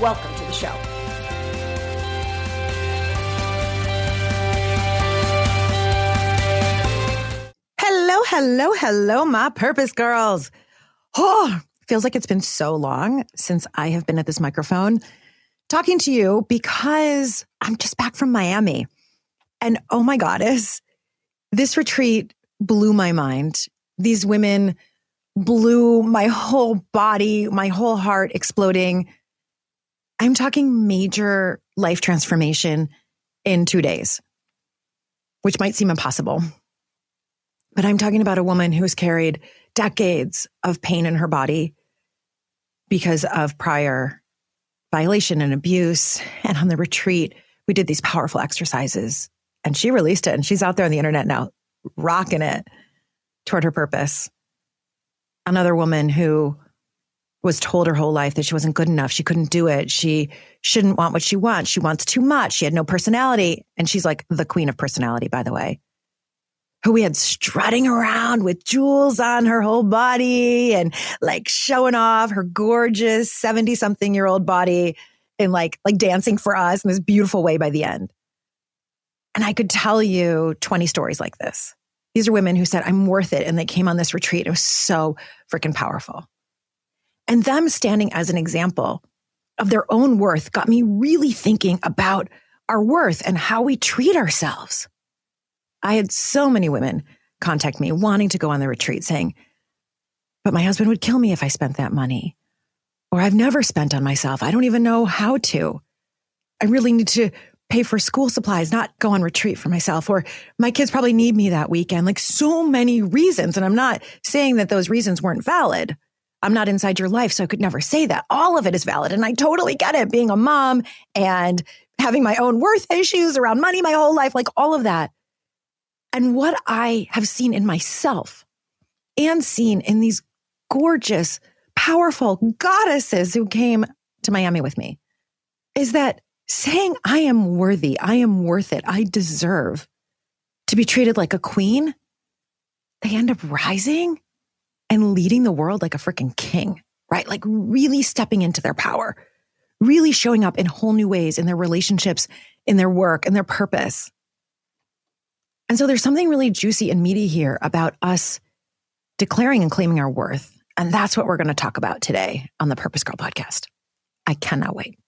Welcome to the show. Hello, hello, hello, my purpose girls. Oh, feels like it's been so long since I have been at this microphone talking to you because I'm just back from Miami. And oh my goddess, this retreat blew my mind. These women blew my whole body, my whole heart exploding. I'm talking major life transformation in two days, which might seem impossible. But I'm talking about a woman who's carried decades of pain in her body because of prior violation and abuse. And on the retreat, we did these powerful exercises and she released it and she's out there on the internet now rocking it toward her purpose. Another woman who was told her whole life that she wasn't good enough. She couldn't do it. She shouldn't want what she wants. She wants too much. She had no personality. And she's like the queen of personality, by the way, who we had strutting around with jewels on her whole body and like showing off her gorgeous 70 something year old body and like, like dancing for us in this beautiful way by the end. And I could tell you 20 stories like this. These are women who said, I'm worth it. And they came on this retreat. It was so freaking powerful. And them standing as an example of their own worth got me really thinking about our worth and how we treat ourselves. I had so many women contact me wanting to go on the retreat saying, but my husband would kill me if I spent that money. Or I've never spent on myself. I don't even know how to. I really need to pay for school supplies, not go on retreat for myself, or my kids probably need me that weekend. Like so many reasons. And I'm not saying that those reasons weren't valid. I'm not inside your life, so I could never say that. All of it is valid. And I totally get it being a mom and having my own worth issues around money my whole life, like all of that. And what I have seen in myself and seen in these gorgeous, powerful goddesses who came to Miami with me is that saying, I am worthy, I am worth it, I deserve to be treated like a queen, they end up rising and leading the world like a freaking king, right? Like really stepping into their power, really showing up in whole new ways in their relationships, in their work, and their purpose. And so there's something really juicy and meaty here about us declaring and claiming our worth. And that's what we're going to talk about today on the Purpose Girl podcast. I cannot wait.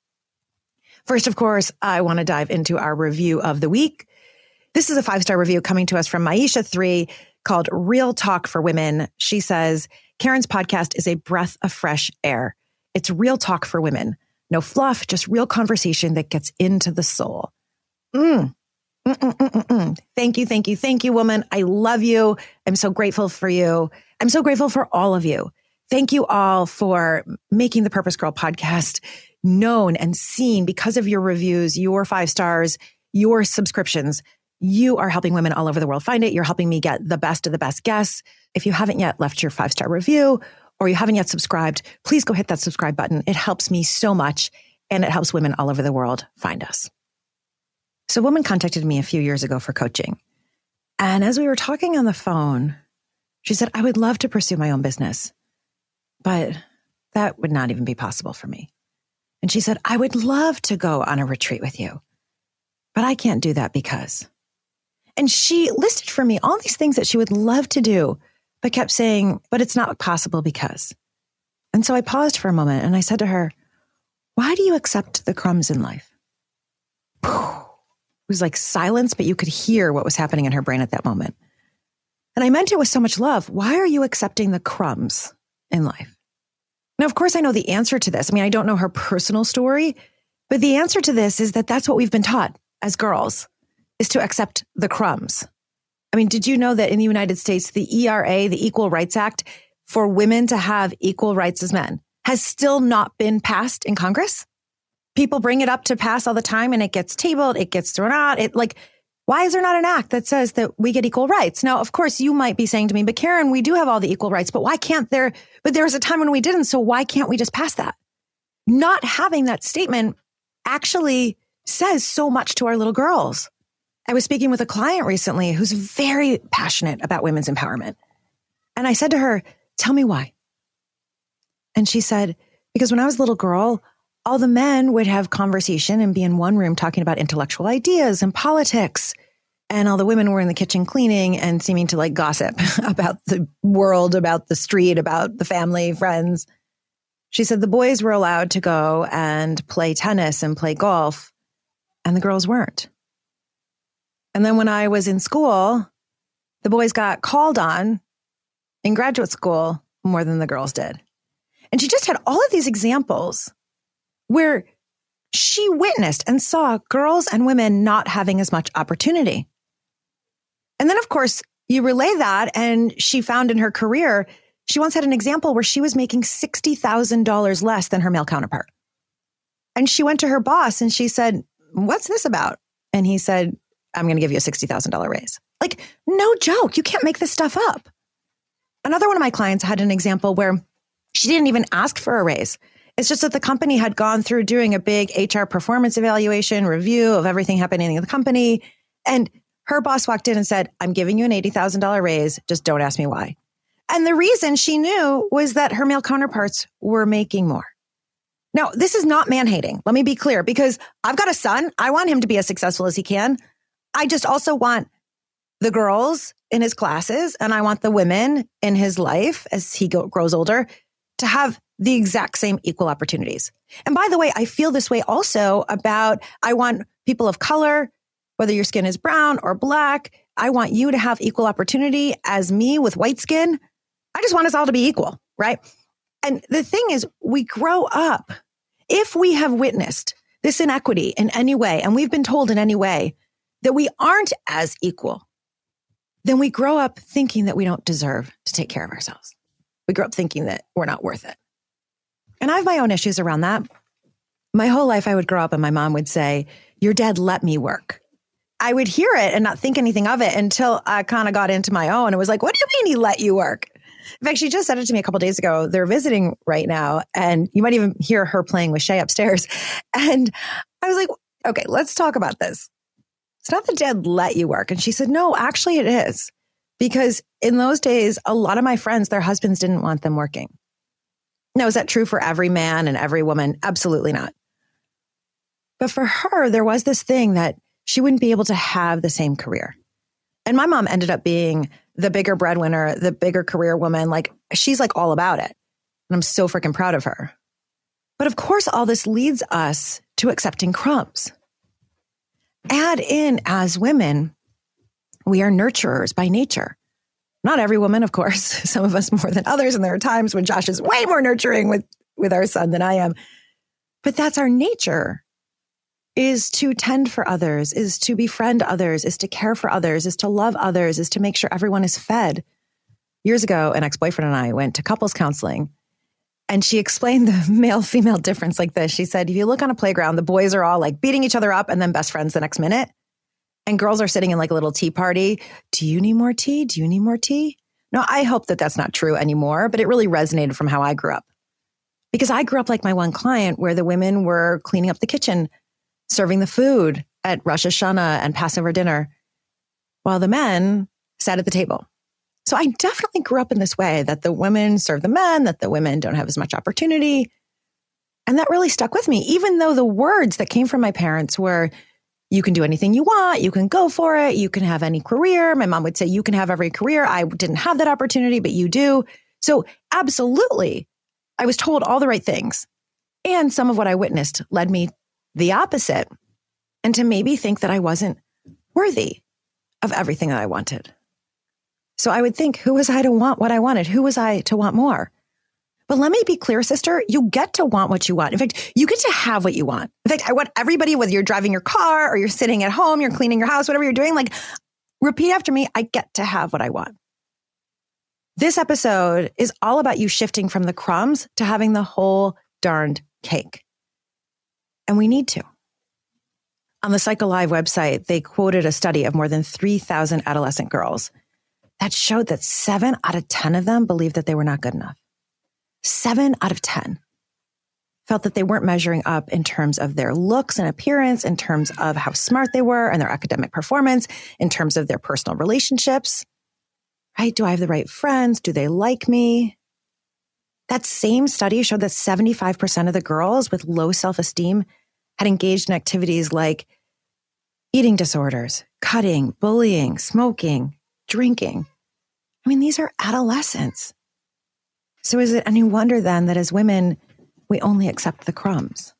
First, of course, I want to dive into our review of the week. This is a five star review coming to us from Maisha3 called Real Talk for Women. She says, Karen's podcast is a breath of fresh air. It's real talk for women. No fluff, just real conversation that gets into the soul. Mm. Thank you, thank you, thank you, woman. I love you. I'm so grateful for you. I'm so grateful for all of you. Thank you all for making the Purpose Girl podcast known and seen because of your reviews, your five stars, your subscriptions. You are helping women all over the world find it. You're helping me get the best of the best guests. If you haven't yet left your five star review or you haven't yet subscribed, please go hit that subscribe button. It helps me so much and it helps women all over the world find us. So, a woman contacted me a few years ago for coaching. And as we were talking on the phone, she said, I would love to pursue my own business, but that would not even be possible for me. And she said, I would love to go on a retreat with you, but I can't do that because. And she listed for me all these things that she would love to do, but kept saying, but it's not possible because. And so I paused for a moment and I said to her, Why do you accept the crumbs in life? It was like silence, but you could hear what was happening in her brain at that moment. And I meant it with so much love. Why are you accepting the crumbs in life? Now, of course, I know the answer to this. I mean, I don't know her personal story, but the answer to this is that that's what we've been taught as girls is to accept the crumbs. I mean, did you know that in the United States, the ERA, the Equal Rights Act for women to have equal rights as men has still not been passed in Congress? people bring it up to pass all the time and it gets tabled, it gets thrown out. It like, why is there not an act that says that we get equal rights? Now, of course, you might be saying to me, but Karen, we do have all the equal rights, but why can't there, but there was a time when we didn't. So why can't we just pass that? Not having that statement actually says so much to our little girls. I was speaking with a client recently who's very passionate about women's empowerment. And I said to her, tell me why. And she said, because when I was a little girl, all the men would have conversation and be in one room talking about intellectual ideas and politics. And all the women were in the kitchen cleaning and seeming to like gossip about the world, about the street, about the family, friends. She said the boys were allowed to go and play tennis and play golf, and the girls weren't. And then when I was in school, the boys got called on in graduate school more than the girls did. And she just had all of these examples where she witnessed and saw girls and women not having as much opportunity. And then, of course, you relay that, and she found in her career, she once had an example where she was making $60,000 less than her male counterpart. And she went to her boss and she said, What's this about? And he said, I'm going to give you a $60,000 raise. Like, no joke. You can't make this stuff up. Another one of my clients had an example where she didn't even ask for a raise. It's just that the company had gone through doing a big HR performance evaluation review of everything happening in the company. And her boss walked in and said, I'm giving you an $80,000 raise. Just don't ask me why. And the reason she knew was that her male counterparts were making more. Now, this is not man hating. Let me be clear because I've got a son. I want him to be as successful as he can. I just also want the girls in his classes and I want the women in his life as he go, grows older to have the exact same equal opportunities. And by the way, I feel this way also about I want people of color, whether your skin is brown or black, I want you to have equal opportunity as me with white skin. I just want us all to be equal, right? And the thing is, we grow up. If we have witnessed this inequity in any way, and we've been told in any way that we aren't as equal, then we grow up thinking that we don't deserve to take care of ourselves. We grow up thinking that we're not worth it. And I have my own issues around that. My whole life, I would grow up and my mom would say, Your dad let me work. I would hear it and not think anything of it until I kind of got into my own. It was like, What do you mean he let you work? In fact, she just said it to me a couple days ago. They're visiting right now, and you might even hear her playing with Shay upstairs. And I was like, Okay, let's talk about this. It's not that dad let you work. And she said, No, actually, it is. Because in those days, a lot of my friends, their husbands didn't want them working. Now, is that true for every man and every woman? Absolutely not. But for her, there was this thing that she wouldn't be able to have the same career. And my mom ended up being the bigger breadwinner, the bigger career woman. Like she's like all about it. And I'm so freaking proud of her. But of course, all this leads us to accepting crumbs. Add in as women, we are nurturers by nature. Not every woman, of course, some of us more than others. And there are times when Josh is way more nurturing with, with our son than I am. But that's our nature is to tend for others, is to befriend others, is to care for others, is to love others, is to make sure everyone is fed. Years ago, an ex boyfriend and I went to couples counseling and she explained the male female difference like this. She said, if you look on a playground, the boys are all like beating each other up and then best friends the next minute and girls are sitting in like a little tea party. Do you need more tea? Do you need more tea? No, I hope that that's not true anymore, but it really resonated from how I grew up. Because I grew up like my one client where the women were cleaning up the kitchen, serving the food at Rosh Hashanah and Passover dinner, while the men sat at the table. So I definitely grew up in this way that the women serve the men, that the women don't have as much opportunity. And that really stuck with me, even though the words that came from my parents were, you can do anything you want. You can go for it. You can have any career. My mom would say, you can have every career. I didn't have that opportunity, but you do. So absolutely, I was told all the right things. And some of what I witnessed led me the opposite and to maybe think that I wasn't worthy of everything that I wanted. So I would think, who was I to want what I wanted? Who was I to want more? But let me be clear, sister, you get to want what you want. In fact, you get to have what you want. In fact, I want everybody, whether you're driving your car or you're sitting at home, you're cleaning your house, whatever you're doing, like repeat after me, I get to have what I want. This episode is all about you shifting from the crumbs to having the whole darned cake. And we need to. On the PsychAlive website, they quoted a study of more than 3,000 adolescent girls that showed that seven out of 10 of them believed that they were not good enough. Seven out of 10 felt that they weren't measuring up in terms of their looks and appearance, in terms of how smart they were and their academic performance, in terms of their personal relationships. Right? Do I have the right friends? Do they like me? That same study showed that 75% of the girls with low self esteem had engaged in activities like eating disorders, cutting, bullying, smoking, drinking. I mean, these are adolescents. So is it any wonder then that as women, we only accept the crumbs?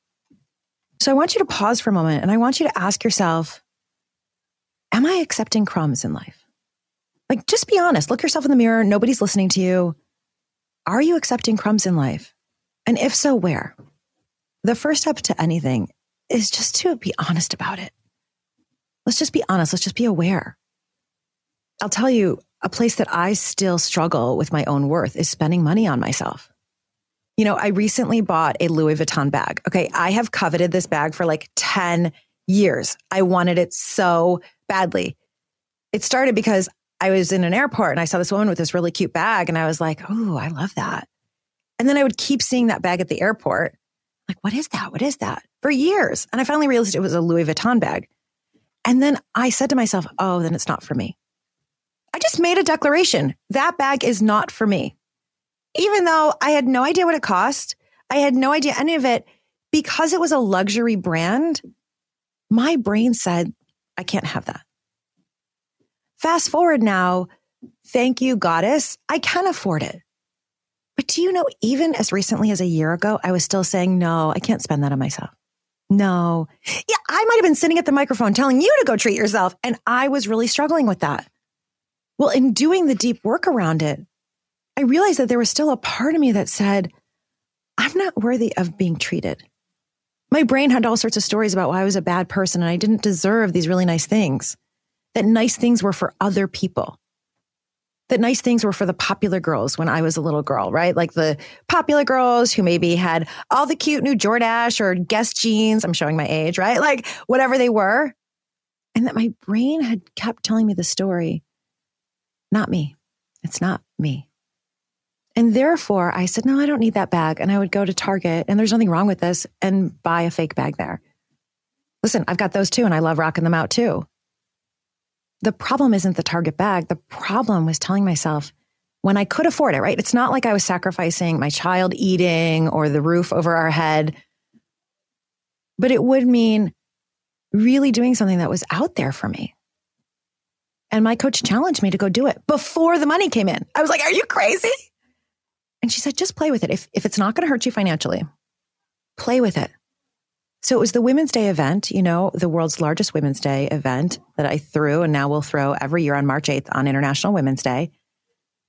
So I want you to pause for a moment and I want you to ask yourself, am I accepting crumbs in life? Like, just be honest. Look yourself in the mirror. Nobody's listening to you. Are you accepting crumbs in life? And if so, where? The first step to anything is just to be honest about it. Let's just be honest. Let's just be aware. I'll tell you, a place that I still struggle with my own worth is spending money on myself. You know, I recently bought a Louis Vuitton bag. Okay. I have coveted this bag for like 10 years. I wanted it so badly. It started because I was in an airport and I saw this woman with this really cute bag and I was like, oh, I love that. And then I would keep seeing that bag at the airport. Like, what is that? What is that? For years. And I finally realized it was a Louis Vuitton bag. And then I said to myself, oh, then it's not for me. I just made a declaration. That bag is not for me. Even though I had no idea what it cost, I had no idea any of it because it was a luxury brand. My brain said, I can't have that. Fast forward now, thank you, goddess, I can afford it. But do you know, even as recently as a year ago, I was still saying, no, I can't spend that on myself. No. Yeah, I might have been sitting at the microphone telling you to go treat yourself. And I was really struggling with that. Well, in doing the deep work around it, I realized that there was still a part of me that said, I'm not worthy of being treated. My brain had all sorts of stories about why I was a bad person and I didn't deserve these really nice things, that nice things were for other people. That nice things were for the popular girls when I was a little girl, right? Like the popular girls who maybe had all the cute new Jordache or Guess jeans. I'm showing my age, right? Like whatever they were. And that my brain had kept telling me the story not me. It's not me. And therefore, I said, no, I don't need that bag. And I would go to Target, and there's nothing wrong with this, and buy a fake bag there. Listen, I've got those too, and I love rocking them out too. The problem isn't the Target bag. The problem was telling myself when I could afford it, right? It's not like I was sacrificing my child eating or the roof over our head, but it would mean really doing something that was out there for me. And my coach challenged me to go do it before the money came in. I was like, Are you crazy? And she said, Just play with it. If, if it's not going to hurt you financially, play with it. So it was the Women's Day event, you know, the world's largest Women's Day event that I threw and now will throw every year on March 8th on International Women's Day.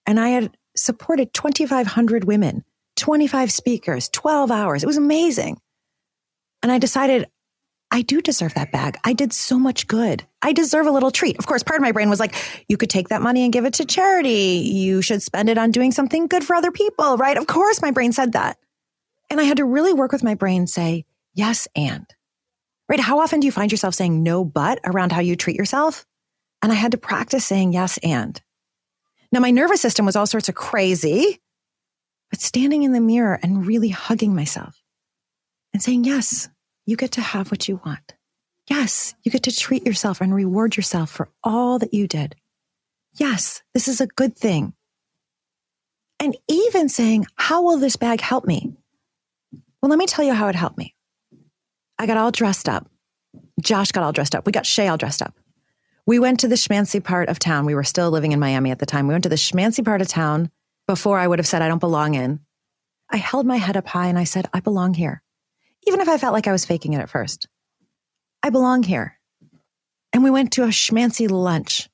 And I had supported 2,500 women, 25 speakers, 12 hours. It was amazing. And I decided I do deserve that bag. I did so much good. I deserve a little treat. Of course, part of my brain was like, you could take that money and give it to charity. You should spend it on doing something good for other people, right? Of course, my brain said that. And I had to really work with my brain, say, yes, and. Right? How often do you find yourself saying no, but around how you treat yourself? And I had to practice saying yes, and. Now, my nervous system was all sorts of crazy, but standing in the mirror and really hugging myself and saying, yes, you get to have what you want. Yes, you get to treat yourself and reward yourself for all that you did. Yes, this is a good thing. And even saying, How will this bag help me? Well, let me tell you how it helped me. I got all dressed up. Josh got all dressed up. We got Shay all dressed up. We went to the schmancy part of town. We were still living in Miami at the time. We went to the schmancy part of town before I would have said, I don't belong in. I held my head up high and I said, I belong here even if I felt like I was faking it at first. I belong here. And we went to a schmancy lunch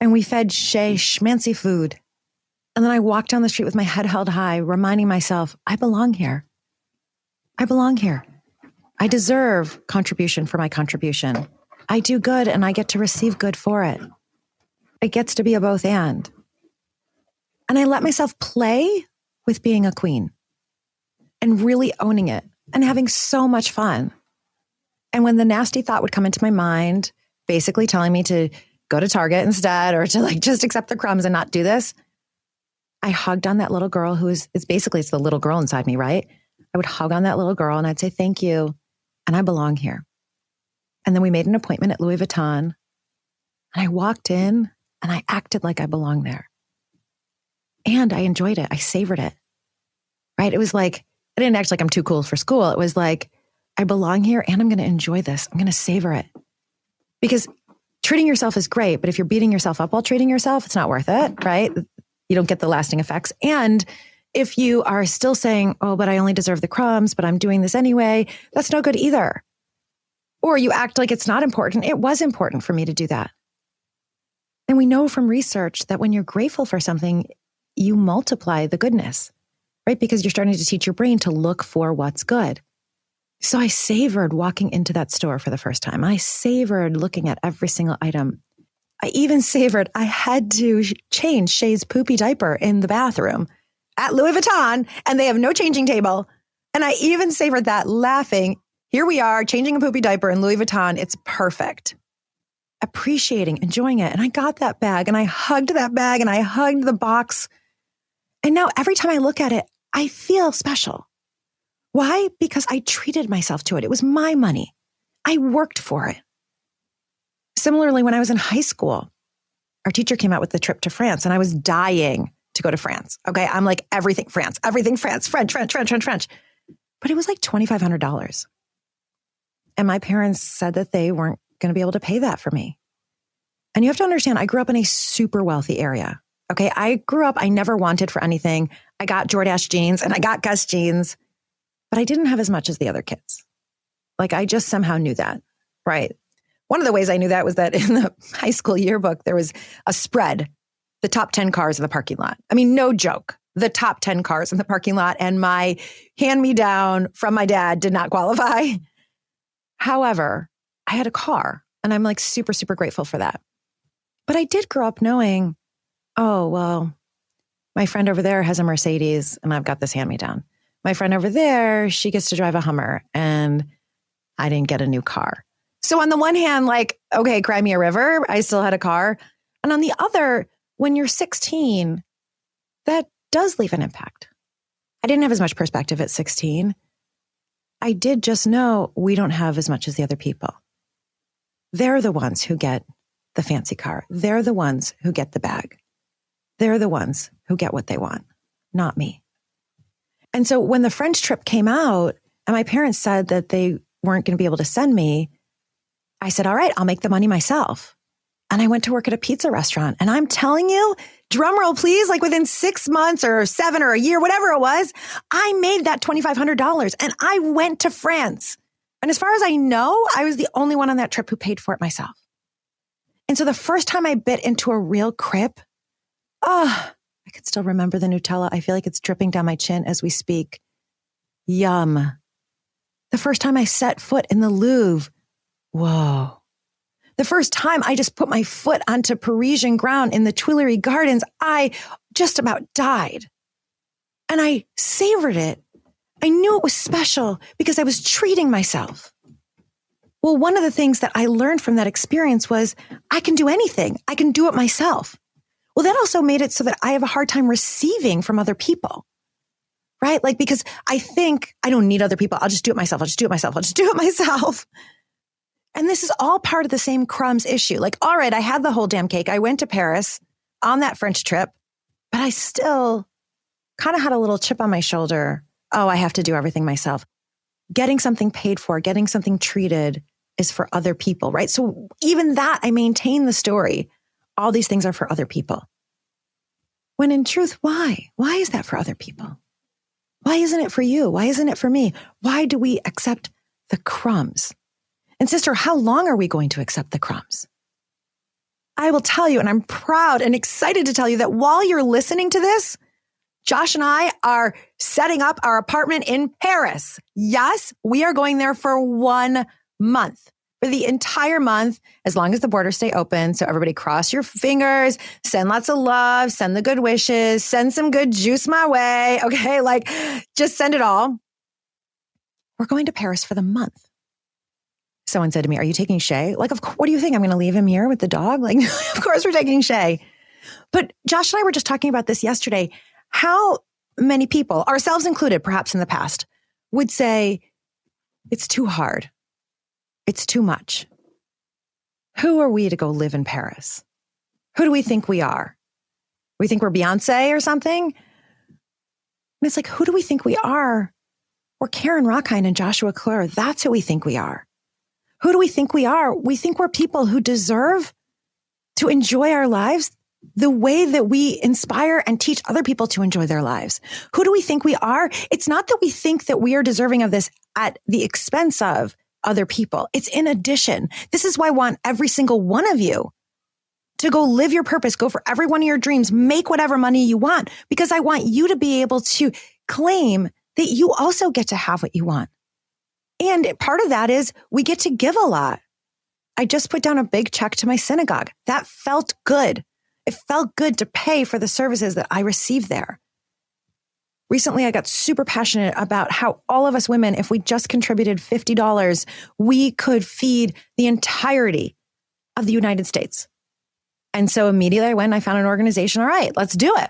and we fed Shay schmancy food. And then I walked down the street with my head held high, reminding myself, I belong here. I belong here. I deserve contribution for my contribution. I do good and I get to receive good for it. It gets to be a both and. And I let myself play with being a queen and really owning it and having so much fun. And when the nasty thought would come into my mind, basically telling me to go to Target instead or to like just accept the crumbs and not do this, I hugged on that little girl who is, it's basically, it's the little girl inside me, right? I would hug on that little girl and I'd say, thank you. And I belong here. And then we made an appointment at Louis Vuitton. And I walked in and I acted like I belonged there. And I enjoyed it. I savored it. Right. It was like, I didn't act like I'm too cool for school. It was like, I belong here and I'm going to enjoy this. I'm going to savor it. Because treating yourself is great, but if you're beating yourself up while treating yourself, it's not worth it. Right. You don't get the lasting effects. And if you are still saying, oh, but I only deserve the crumbs, but I'm doing this anyway, that's no good either. Or you act like it's not important. It was important for me to do that. And we know from research that when you're grateful for something, you multiply the goodness, right? Because you're starting to teach your brain to look for what's good. So I savored walking into that store for the first time. I savored looking at every single item. I even savored I had to change Shay's poopy diaper in the bathroom at Louis Vuitton and they have no changing table. And I even savored that laughing. Here we are changing a poopy diaper in Louis Vuitton. It's perfect. Appreciating, enjoying it. And I got that bag and I hugged that bag and I hugged the box. And now every time I look at it, I feel special. Why? Because I treated myself to it. It was my money. I worked for it. Similarly, when I was in high school, our teacher came out with the trip to France and I was dying to go to France. Okay. I'm like, everything France, everything France, French, French, French, French, French. But it was like $2,500. And my parents said that they weren't going to be able to pay that for me. And you have to understand, I grew up in a super wealthy area. Okay. I grew up, I never wanted for anything. I got Jordache jeans and I got Guess jeans, but I didn't have as much as the other kids. Like I just somehow knew that. Right. One of the ways I knew that was that in the high school yearbook, there was a spread the top 10 cars in the parking lot. I mean, no joke. The top 10 cars in the parking lot and my hand me down from my dad did not qualify. However, I had a car and I'm like super, super grateful for that. But I did grow up knowing, oh, well, my friend over there has a Mercedes and I've got this hand me down. My friend over there, she gets to drive a Hummer and I didn't get a new car. So on the one hand, like, okay, cry me a river. I still had a car. And on the other, when you're 16, that does leave an impact. I didn't have as much perspective at 16. I did just know we don't have as much as the other people. They're the ones who get the fancy car. They're the ones who get the bag. They're the ones who get what they want, not me. And so when the French trip came out and my parents said that they weren't going to be able to send me, I said, all right, I'll make the money myself and I went to work at a pizza restaurant. And I'm telling you, drum roll, please, like within six months or seven or a year, whatever it was, I made that $2,500 and I went to France. And as far as I know, I was the only one on that trip who paid for it myself. And so the first time I bit into a real crip, oh, I could still remember the Nutella. I feel like it's dripping down my chin as we speak. Yum. The first time I set foot in the Louvre, whoa the first time I just put my foot onto Parisian ground in the Tuileries Gardens, I just about died. And I savored it. I knew it was special because I was treating myself. Well, one of the things that I learned from that experience was I can do anything. I can do it myself. Well, that also made it so that I have a hard time receiving from other people. Right? Like, because I think I don't need other people. I'll just do it myself. I'll just do it myself. I'll just do it myself. And this is all part of the same crumbs issue. Like, all right, I had the whole damn cake. I went to Paris on that French trip, but I still kind of had a little chip on my shoulder. Oh, I have to do everything myself. Getting something paid for, getting something treated is for other people, right? So even that, I maintain the story. All these things are for other people. When in truth, why? Why is that for other people? Why isn't it for you? Why isn't it for me? Why do we accept the crumbs? And sister, how long are we going to accept the crumbs? I will tell you, and I'm proud and excited to tell you that while you're listening to this, Josh and I are setting up our apartment in Paris. Yes, we are going there for one month. For the entire month, as long as the borders stay open. So everybody cross your fingers, send lots of love, send the good wishes, send some good juice my way. Okay. Like just send it all. We're going to Paris for the month. someone said to me, Are you taking Shay? Like, of course, what do you think? I'm going to leave him here with the dog? Like, of course we're taking Shay. But Josh and I were just talking about this yesterday. How many people, ourselves included, perhaps in the past, would say, It's too hard. It's too much. Who are we to go live in Paris? Who do we think we are? We think we're Beyonce or something? And it's like, who do we think we are? We're Karen Rockine and Joshua Kloer. That's who we think we are. Who do we think we are? We think we're people who deserve to enjoy our lives the way that we inspire and teach other people to enjoy their lives. Who do we think we are? It's not that we think that we are deserving of this at the expense of other people. It's in addition. This is why I want every single one of you to go live your purpose, go for every one of your dreams, make whatever money you want, because I want you to be able to claim that you also get to have what you want. And part of that is we get to give a lot. I just put down a big check to my synagogue. That felt good. It felt good to pay for the services that I received there. Recently, I got super passionate about how all of us women, if we just contributed $50, we could feed the entirety of the United States. And so immediately I went and I found an organization. All right, let's do it.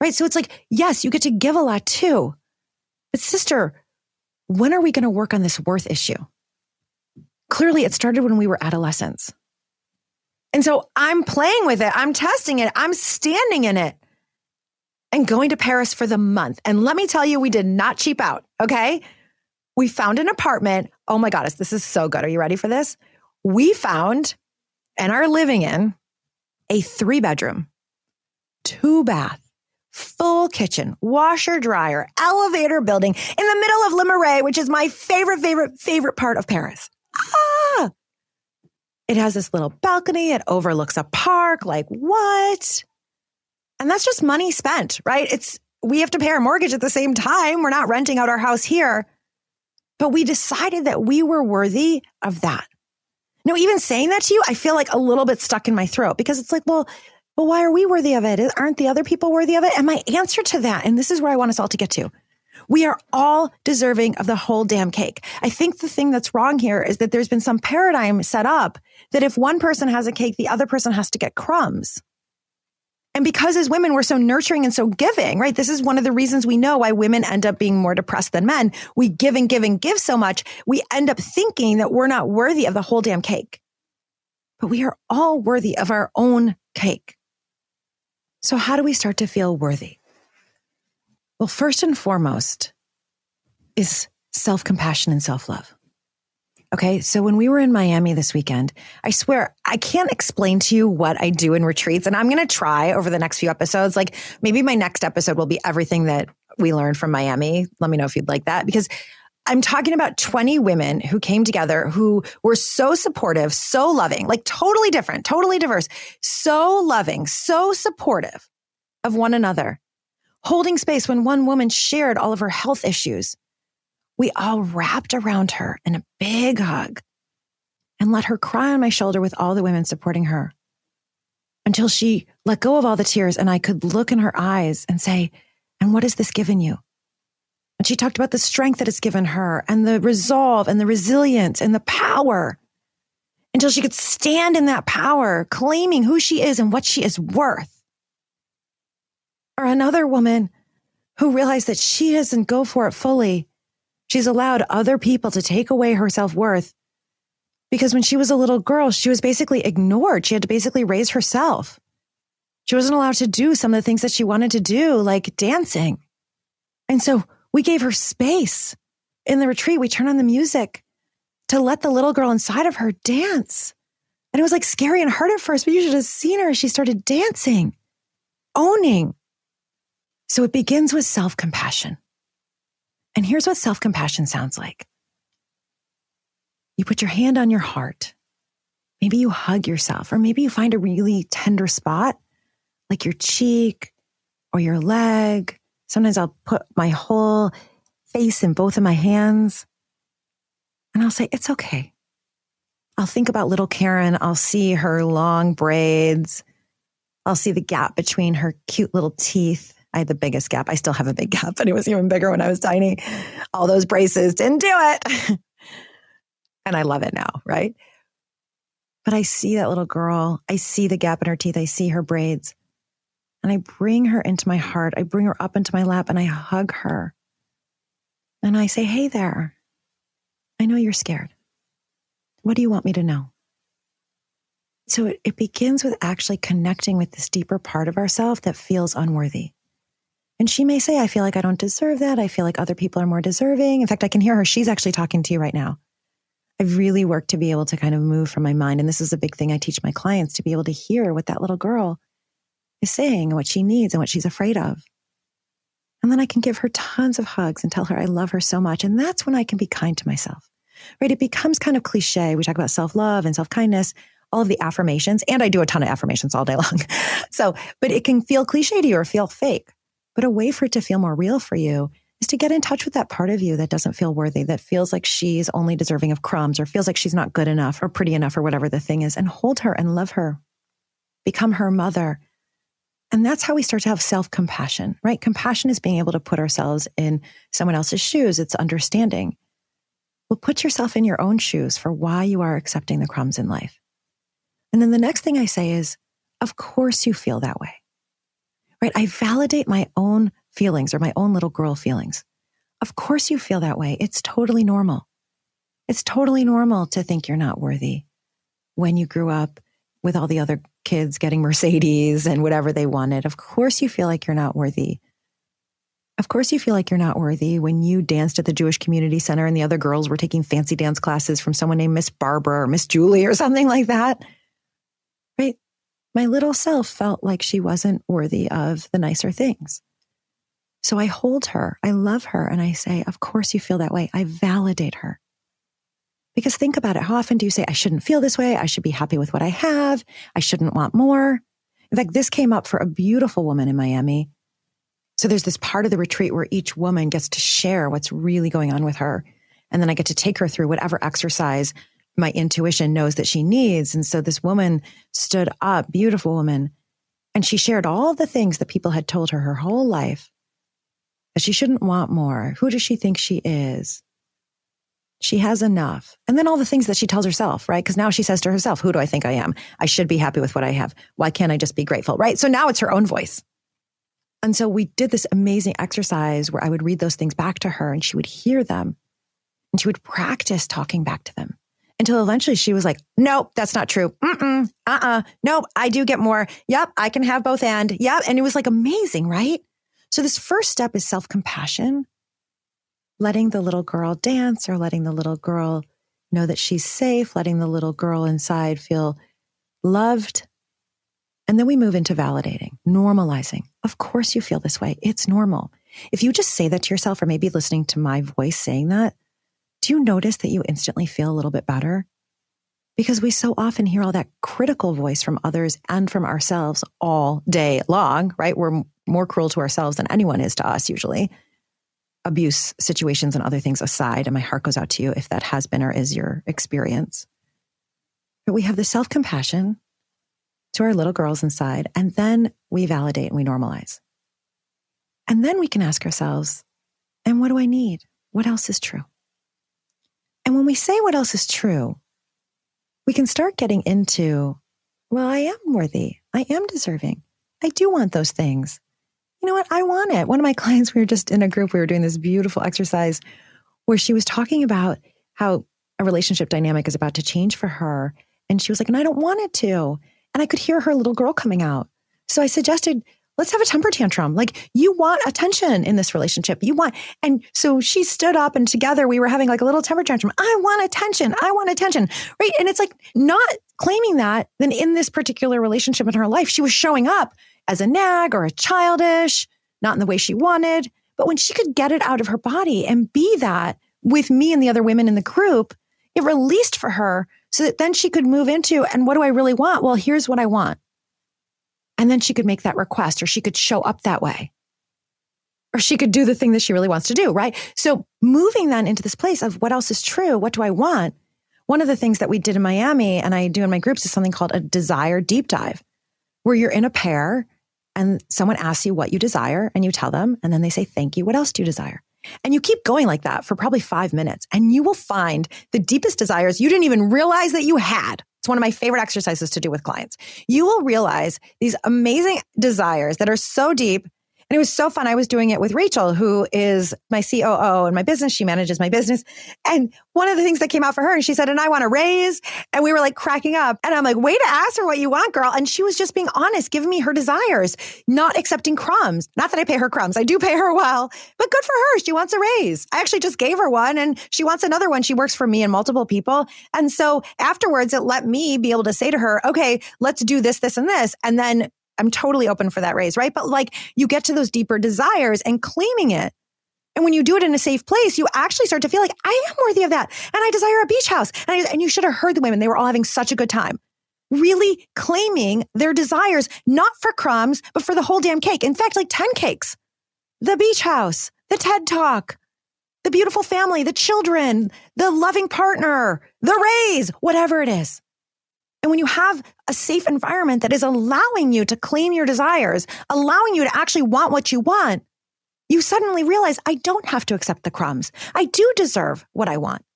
Right. So it's like, yes, you get to give a lot too. But sister, when are we going to work on this worth issue? Clearly, it started when we were adolescents. And so I'm playing with it. I'm testing it. I'm standing in it and going to Paris for the month. And let me tell you, we did not cheap out. Okay. We found an apartment. Oh my goddess, this is so good. Are you ready for this? We found and are living in a three bedroom, two bath, full kitchen, washer, dryer, elevator building in the middle of Le Marais, which is my favorite, favorite, favorite part of Paris. Ah! It has this little balcony. It overlooks a park. Like, what? And that's just money spent, right? It's, we have to pay our mortgage at the same time. We're not renting out our house here. But we decided that we were worthy of that. Now, even saying that to you, I feel like a little bit stuck in my throat because it's like, well, well, why are we worthy of it? Aren't the other people worthy of it? And my answer to that, and this is where I want us all to get to. We are all deserving of the whole damn cake. I think the thing that's wrong here is that there's been some paradigm set up that if one person has a cake, the other person has to get crumbs. And because as women, we're so nurturing and so giving, right? This is one of the reasons we know why women end up being more depressed than men. We give and give and give so much. We end up thinking that we're not worthy of the whole damn cake. But we are all worthy of our own cake. So how do we start to feel worthy? Well, first and foremost is self compassion and self love. Okay. So when we were in Miami this weekend, I swear I can't explain to you what I do in retreats. And I'm going to try over the next few episodes. Like maybe my next episode will be everything that we learned from Miami. Let me know if you'd like that because I'm talking about 20 women who came together who were so supportive, so loving, like totally different, totally diverse, so loving, so supportive of one another, holding space when one woman shared all of her health issues we all wrapped around her in a big hug and let her cry on my shoulder with all the women supporting her until she let go of all the tears and I could look in her eyes and say, and what has this given you? And she talked about the strength that it's given her and the resolve and the resilience and the power until she could stand in that power, claiming who she is and what she is worth. Or another woman who realized that she doesn't go for it fully She's allowed other people to take away her self worth because when she was a little girl, she was basically ignored. She had to basically raise herself. She wasn't allowed to do some of the things that she wanted to do, like dancing. And so we gave her space in the retreat. We turned on the music to let the little girl inside of her dance. And it was like scary and hard at first, but you should have seen her she started dancing, owning. So it begins with self compassion. And here's what self compassion sounds like you put your hand on your heart. Maybe you hug yourself, or maybe you find a really tender spot, like your cheek or your leg. Sometimes I'll put my whole face in both of my hands and I'll say, It's okay. I'll think about little Karen. I'll see her long braids. I'll see the gap between her cute little teeth. I had the biggest gap. I still have a big gap, but it was even bigger when I was tiny. All those braces didn't do it. And I love it now, right? But I see that little girl. I see the gap in her teeth. I see her braids. And I bring her into my heart. I bring her up into my lap and I hug her. And I say, Hey there. I know you're scared. What do you want me to know? So it, it begins with actually connecting with this deeper part of ourselves that feels unworthy. And she may say, I feel like I don't deserve that. I feel like other people are more deserving. In fact, I can hear her. She's actually talking to you right now. I've really worked to be able to kind of move from my mind. And this is a big thing I teach my clients to be able to hear what that little girl is saying and what she needs and what she's afraid of. And then I can give her tons of hugs and tell her I love her so much. And that's when I can be kind to myself, right? It becomes kind of cliche. We talk about self love and self kindness, all of the affirmations. And I do a ton of affirmations all day long. so, but it can feel cliche to you or feel fake. But a way for it to feel more real for you is to get in touch with that part of you that doesn't feel worthy, that feels like she's only deserving of crumbs or feels like she's not good enough or pretty enough or whatever the thing is, and hold her and love her. Become her mother. And that's how we start to have self compassion, right? Compassion is being able to put ourselves in someone else's shoes. It's understanding. Well, put yourself in your own shoes for why you are accepting the crumbs in life. And then the next thing I say is, of course you feel that way right? I validate my own feelings or my own little girl feelings. Of course you feel that way. It's totally normal. It's totally normal to think you're not worthy when you grew up with all the other kids getting Mercedes and whatever they wanted. Of course you feel like you're not worthy. Of course you feel like you're not worthy when you danced at the Jewish Community Center and the other girls were taking fancy dance classes from someone named Miss Barbara or Miss Julie or something like that. My little self felt like she wasn't worthy of the nicer things. So I hold her, I love her, and I say, Of course you feel that way. I validate her. Because think about it. How often do you say, I shouldn't feel this way? I should be happy with what I have. I shouldn't want more. In fact, this came up for a beautiful woman in Miami. So there's this part of the retreat where each woman gets to share what's really going on with her. And then I get to take her through whatever exercise my intuition knows that she needs. And so this woman stood up, beautiful woman, and she shared all the things that people had told her her whole life that she shouldn't want more. Who does she think she is? She has enough. And then all the things that she tells herself, right? Because now she says to herself, Who do I think I am? I should be happy with what I have. Why can't I just be grateful, right? So now it's her own voice. And so we did this amazing exercise where I would read those things back to her and she would hear them and she would practice talking back to them until eventually she was like, nope, that's not true. Mm-mm, uh-uh. Nope, I do get more. Yep, I can have both and. Yep. And it was like amazing, right? So this first step is self-compassion, letting the little girl dance or letting the little girl know that she's safe, letting the little girl inside feel loved. And then we move into validating, normalizing. Of course you feel this way. It's normal. If you just say that to yourself or maybe listening to my voice saying that, do you notice that you instantly feel a little bit better? Because we so often hear all that critical voice from others and from ourselves all day long, right? We're more cruel to ourselves than anyone is to us, usually. Abuse situations and other things aside, and my heart goes out to you if that has been or is your experience. But we have the self compassion to our little girls inside, and then we validate and we normalize. And then we can ask ourselves, and what do I need? What else is true? And when we say what else is true, we can start getting into, well, I am worthy. I am deserving. I do want those things. You know what? I want it. One of my clients, we were just in a group, we were doing this beautiful exercise where she was talking about how a relationship dynamic is about to change for her. And she was like, and I don't want it to. And I could hear her little girl coming out. So I suggested, let's have a temper tantrum. Like you want attention in this relationship. You want, and so she stood up and together we were having like a little temper tantrum. I want attention. I want attention. Right. And it's like not claiming that then in this particular relationship in her life, she was showing up as a nag or a childish, not in the way she wanted. But when she could get it out of her body and be that with me and the other women in the group, it released for her so that then she could move into, and what do I really want? Well, here's what I want. And then she could make that request or she could show up that way. Or she could do the thing that she really wants to do, right? So moving then into this place of what else is true? What do I want? One of the things that we did in Miami and I do in my groups is something called a desire deep dive, where you're in a pair and someone asks you what you desire and you tell them, and then they say, Thank you. What else do you desire? And you keep going like that for probably five minutes and you will find the deepest desires you didn't even realize that you had. It's one of my favorite exercises to do with clients. You will realize these amazing desires that are so deep and it was so fun. I was doing it with Rachel, who is my COO and my business. She manages my business. And one of the things that came out for her, and she said, and I want to raise. And we were like cracking up. And I'm like, way to ask her what you want, girl. And she was just being honest, giving me her desires, not accepting crumbs. Not that I pay her crumbs. I do pay her well, but good for her. She wants a raise. I actually just gave her one and she wants another one. She works for me and multiple people. And so afterwards, it let me be able to say to her, okay, let's do this, this, and this. And then I'm totally open for that raise, right? But like you get to those deeper desires and claiming it. And when you do it in a safe place, you actually start to feel like I am worthy of that. And I desire a beach house. And, I, and you should have heard the women. They were all having such a good time. Really claiming their desires, not for crumbs, but for the whole damn cake. In fact, like 10 cakes. The beach house, the TED talk, the beautiful family, the children, the loving partner, the raise, whatever it is. And when you have a safe environment that is allowing you to claim your desires, allowing you to actually want what you want, you suddenly realize I don't have to accept the crumbs. I do deserve what I want.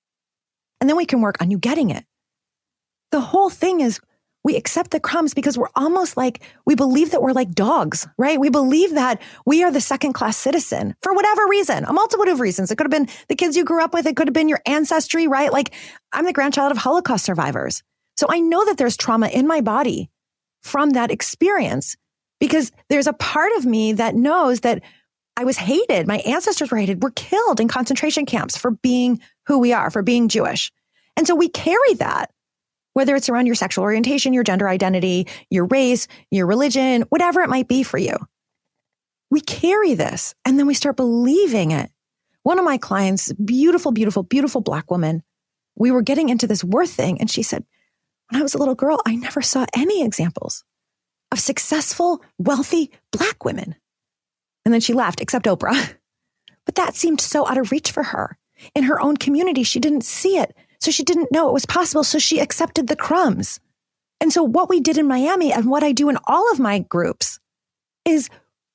And then we can work on you getting it. The whole thing is we accept the crumbs because we're almost like we believe that we're like dogs, right? We believe that we are the second class citizen for whatever reason, a multitude of reasons. It could have been the kids you grew up with. It could have been your ancestry, right? Like I'm the grandchild of Holocaust survivors. So I know that there's trauma in my body from that experience because there's a part of me that knows that I was hated. My ancestors were hated, were killed in concentration camps for being who we are, for being Jewish. And so we carry that, whether it's around your sexual orientation, your gender identity, your race, your religion, whatever it might be for you. We carry this and then we start believing it. One of my clients, beautiful, beautiful, beautiful black woman, we were getting into this worth thing. And she said, when I was a little girl, I never saw any examples of successful, wealthy black women. And then she laughed, except Oprah. But that seemed so out of reach for her. In her own community, she didn't see it. So she didn't know it was possible. So she accepted the crumbs. And so what we did in Miami and what I do in all of my groups is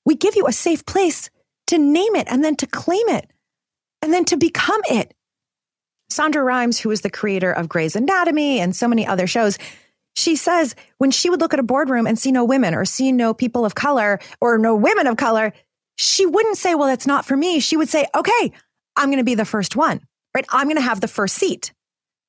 we give you a safe place to name it and then to claim it and then to become it Shonda Rhimes, who is the creator of Grey's Anatomy and so many other shows, she says when she would look at a boardroom and see no women or see no people of color or no women of color, she wouldn't say, well, that's not for me. She would say, okay, I'm going to be the first one, right? I'm going to have the first seat.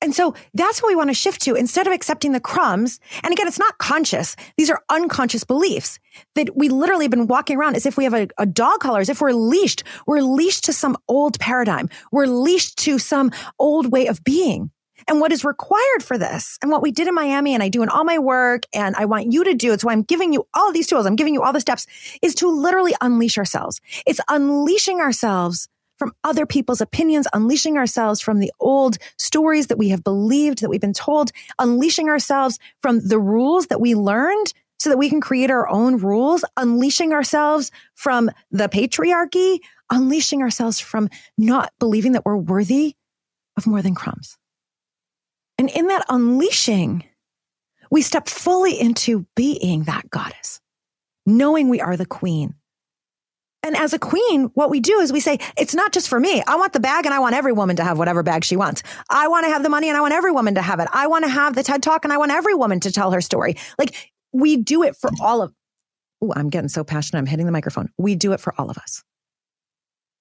And so that's what we want to shift to instead of accepting the crumbs. And again, it's not conscious. These are unconscious beliefs that we literally have been walking around as if we have a, a, dog collar, as if we're leashed. We're leashed to some old paradigm. We're leashed to some old way of being. And what is required for this and what we did in Miami and I do in all my work and I want you to do, it's why I'm giving you all these tools. I'm giving you all the steps is to literally unleash ourselves. It's unleashing ourselves from other people's opinions, unleashing ourselves from the old stories that we have believed, that we've been told, unleashing ourselves from the rules that we learned so that we can create our own rules, unleashing ourselves from the patriarchy, unleashing ourselves from not believing that we're worthy of more than crumbs. And in that unleashing, we step fully into being that goddess, knowing we are the queen, and as a queen, what we do is we say, it's not just for me. I want the bag and I want every woman to have whatever bag she wants. I want to have the money and I want every woman to have it. I want to have the TED talk and I want every woman to tell her story. Like we do it for all of, oh, I'm getting so passionate. I'm hitting the microphone. We do it for all of us.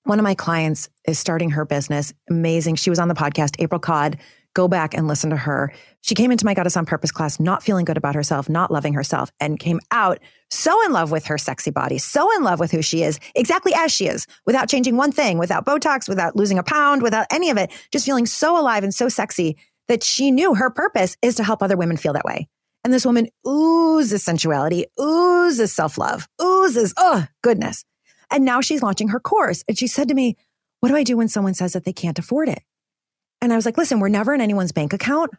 One of my clients is starting her business. Amazing. She was on the podcast, April Codd go back and listen to her. She came into my Goddess on Purpose class not feeling good about herself, not loving herself, and came out so in love with her sexy body, so in love with who she is, exactly as she is, without changing one thing, without Botox, without losing a pound, without any of it, just feeling so alive and so sexy that she knew her purpose is to help other women feel that way. And this woman oozes sensuality, oozes self love, oozes, oh, goodness. And now she's launching her course. And she said to me, What do I do when someone says that they can't afford it? And I was like, listen, we're never in anyone's bank account,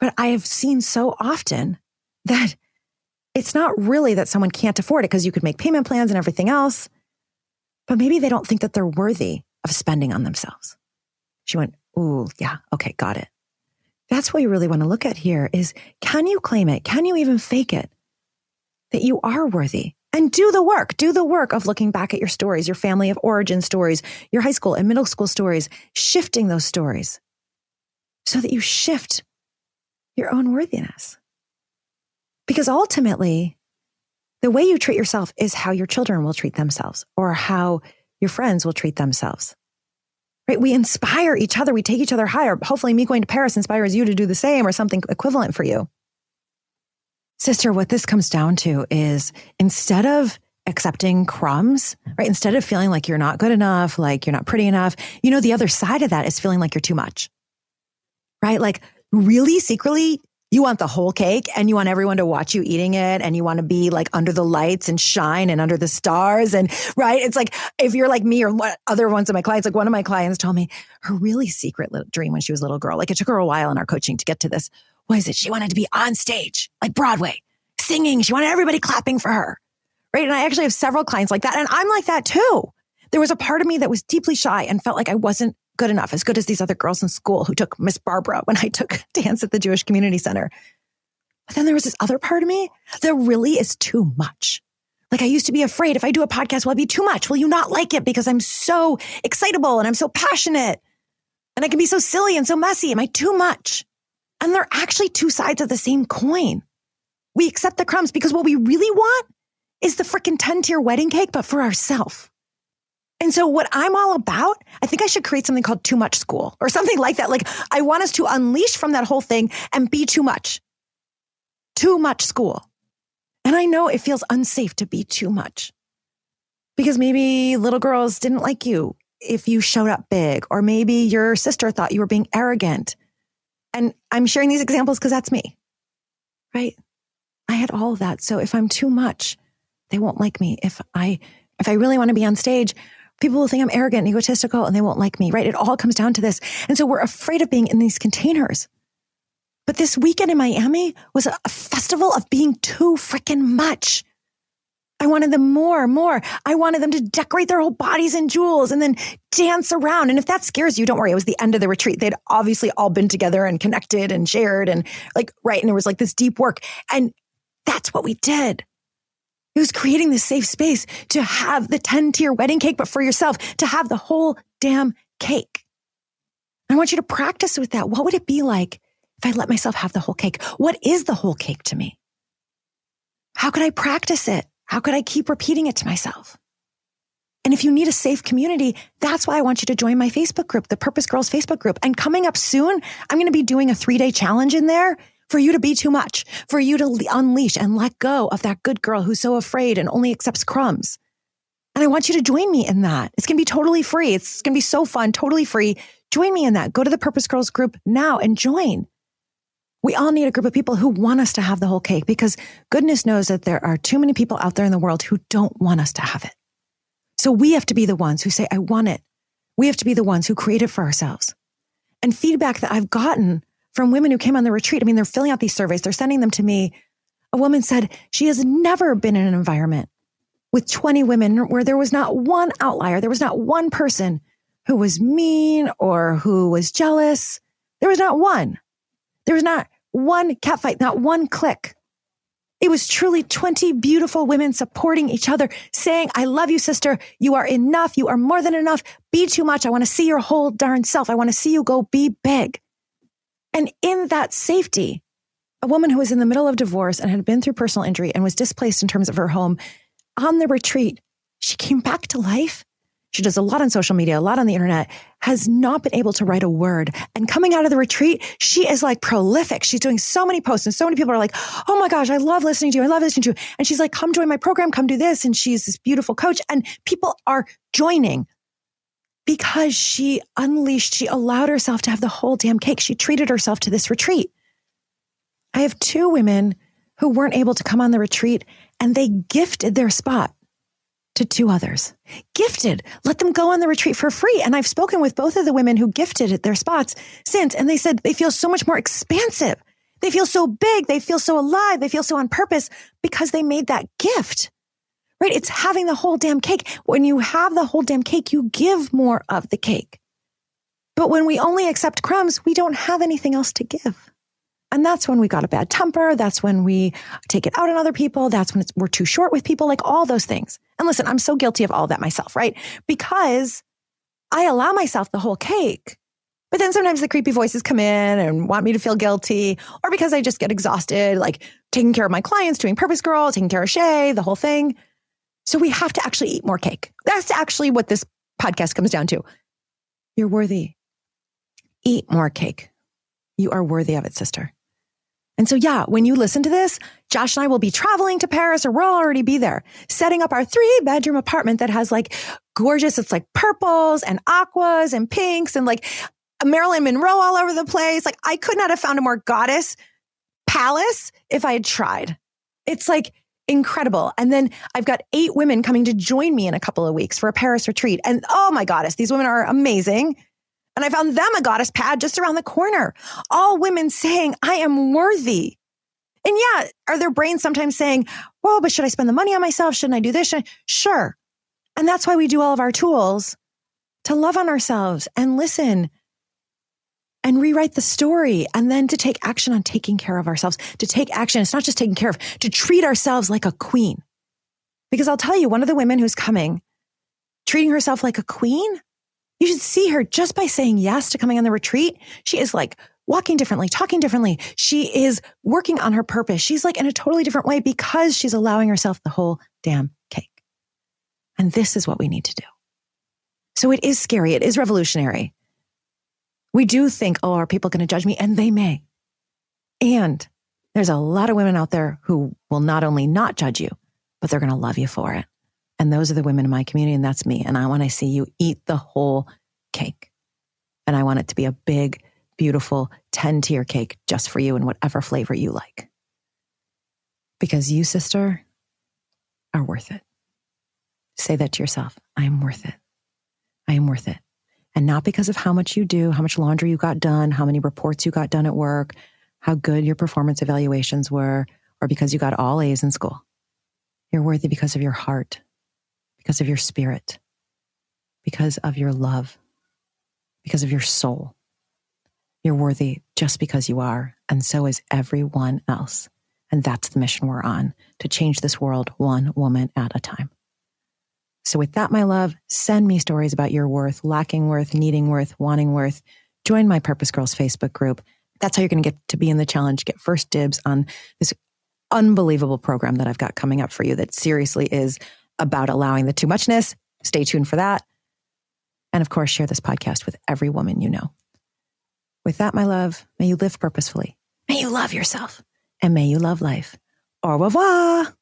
but I have seen so often that it's not really that someone can't afford it because you could make payment plans and everything else, but maybe they don't think that they're worthy of spending on themselves. She went, Ooh, yeah, okay, got it. That's what you really want to look at here is can you claim it? Can you even fake it? That you are worthy and do the work. Do the work of looking back at your stories, your family of origin stories, your high school and middle school stories, shifting those stories so that you shift your own worthiness. Because ultimately, the way you treat yourself is how your children will treat themselves or how your friends will treat themselves. Right? We inspire each other. We take each other higher. Hopefully, me going to Paris inspires you to do the same or something equivalent for you. Sister, what this comes down to is instead of accepting crumbs, right? Instead of feeling like you're not good enough, like you're not pretty enough, you know, the other side of that is feeling like you're too much, right? Like really secretly, you want the whole cake and you want everyone to watch you eating it and you want to be like under the lights and shine and under the stars. And right. It's like, if you're like me or what other ones of my clients, like one of my clients told me her really secret dream when she was a little girl, like it took her a while in our coaching to get to this was it? She wanted to be on stage, like Broadway, singing. She wanted everybody clapping for her. Right. And I actually have several clients like that. And I'm like that too. There was a part of me that was deeply shy and felt like I wasn't good enough, as good as these other girls in school who took Miss Barbara when I took dance at the Jewish Community Center. But then there was this other part of me that really is too much. Like I used to be afraid if I do a podcast, will it be too much? Will you not like it because I'm so excitable and I'm so passionate and I can be so silly and so messy? Am I too much? And they're actually two sides of the same coin. We accept the crumbs because what we really want is the freaking 10 tier wedding cake, but for ourselves. And so what I'm all about, I think I should create something called too much school or something like that. Like I want us to unleash from that whole thing and be too much, too much school. And I know it feels unsafe to be too much because maybe little girls didn't like you if you showed up big, or maybe your sister thought you were being arrogant. And I'm sharing these examples because that's me, right? I had all of that. So if I'm too much, they won't like me. If I, if I really want to be on stage, people will think I'm arrogant and egotistical and they won't like me, right? It all comes down to this. And so we're afraid of being in these containers. But this weekend in Miami was a, festival of being too freaking much. I wanted them more, more. I wanted them to decorate their whole bodies in jewels and then dance around. And if that scares you, don't worry. It was the end of the retreat. They'd obviously all been together and connected and shared and like, right. And it was like this deep work. And that's what we did. It was creating this safe space to have the 10 tier wedding cake, but for yourself, to have the whole damn cake. I want you to practice with that. What would it be like if I let myself have the whole cake? What is the whole cake to me? How could I practice it? How could I keep repeating it to myself? And if you need a safe community, that's why I want you to join my Facebook group, the Purpose Girls Facebook group. And coming up soon, I'm going to be doing a three day challenge in there for you to be too much, for you to unleash and let go of that good girl who's so afraid and only accepts crumbs. And I want you to join me in that. It's going to be totally free. It's going to be so fun, totally free. Join me in that. Go to the Purpose Girls group now and join. We all need a group of people who want us to have the whole cake because goodness knows that there are too many people out there in the world who don't want us to have it. So we have to be the ones who say, I want it. We have to be the ones who create it for ourselves. And feedback that I've gotten from women who came on the retreat, I mean, they're filling out these surveys, they're sending them to me. A woman said she has never been in an environment with 20 women where there was not one outlier. There was not one person who was mean or who was jealous. There was not one. There was not one catfight, not one click. It was truly 20 beautiful women supporting each other, saying, I love you, sister. You are enough. You are more than enough. Be too much. I want to see your whole darn self. I want to see you go be big. And in that safety, a woman who was in the middle of divorce and had been through personal injury and was displaced in terms of her home on the retreat, she came back to life she does a lot on social media, a lot on the internet, has not been able to write a word. And coming out of the retreat, she is like prolific. She's doing so many posts and so many people are like, Oh my gosh, I love listening to you. I love listening to you. And she's like, come join my program, come do this. And she's this beautiful coach and people are joining because she unleashed, she allowed herself to have the whole damn cake. She treated herself to this retreat. I have two women who weren't able to come on the retreat and they gifted their spot to two others. Gifted. Let them go on the retreat for free. And I've spoken with both of the women who gifted their spots since, and they said they feel so much more expansive. They feel so big. They feel so alive. They feel so on purpose because they made that gift. Right? It's having the whole damn cake. When you have the whole damn cake, you give more of the cake. But when we only accept crumbs, we don't have anything else to give. And that's when we got a bad temper. That's when we take it out on other people. That's when we're too short with people, like all those things. And listen, I'm so guilty of all that myself, right? Because I allow myself the whole cake. But then sometimes the creepy voices come in and want me to feel guilty, or because I just get exhausted, like taking care of my clients, doing Purpose Girl, taking care of Shay, the whole thing. So we have to actually eat more cake. That's actually what this podcast comes down to. You're worthy. Eat more cake. You are worthy of it, sister. And so, yeah, when you listen to this, Josh and I will be traveling to Paris or we'll already be there, setting up our three bedroom apartment that has like gorgeous, it's like purples and aquas and pinks and like Marilyn Monroe all over the place. Like I could not have found a more goddess palace if I had tried. It's like incredible. And then I've got eight women coming to join me in a couple of weeks for a Paris retreat. And oh my goddess, these women are amazing. And I found them a goddess pad just around the corner. All women saying, I am worthy. And yeah, are their brains sometimes saying, well, but should I spend the money on myself? Shouldn't I do this? Sure. And that's why we do all of our tools to love on ourselves and listen and rewrite the story and then to take action on taking care of ourselves, to take action. It's not just taking care of, to treat ourselves like a queen. Because I'll tell you, one of the women who's coming, treating herself like a queen, you should see her just by saying yes to coming on the retreat. She is like walking differently, talking differently. She is working on her purpose. She's like in a totally different way because she's allowing herself the whole damn cake. And this is what we need to do. So it is scary. It is revolutionary. We do think, oh, are people going to judge me? And they may. And there's a lot of women out there who will not only not judge you, but they're going to love you for it. And those are the women in my community, and that's me. And I want to see you eat the whole cake. And I want it to be a big, beautiful 10 tier cake just for you in whatever flavor you like. Because you, sister, are worth it. Say that to yourself I am worth it. I am worth it. And not because of how much you do, how much laundry you got done, how many reports you got done at work, how good your performance evaluations were, or because you got all A's in school. You're worthy because of your heart because of your spirit, because of your love, because of your soul. You're worthy just because you are, and so is everyone else. And that's the mission we're on to change this world one woman at a time. So, with that, my love, send me stories about your worth, lacking worth, needing worth, wanting worth. Join my Purpose Girls Facebook group. That's how you're going to get to be in the challenge, get first dibs on this unbelievable program that I've got coming up for you that seriously is about allowing the too muchness. Stay tuned for that. And of course, share this podcast with every woman you know. With that, my love, may you live purposefully. May you love yourself and may you love life. Au revoir.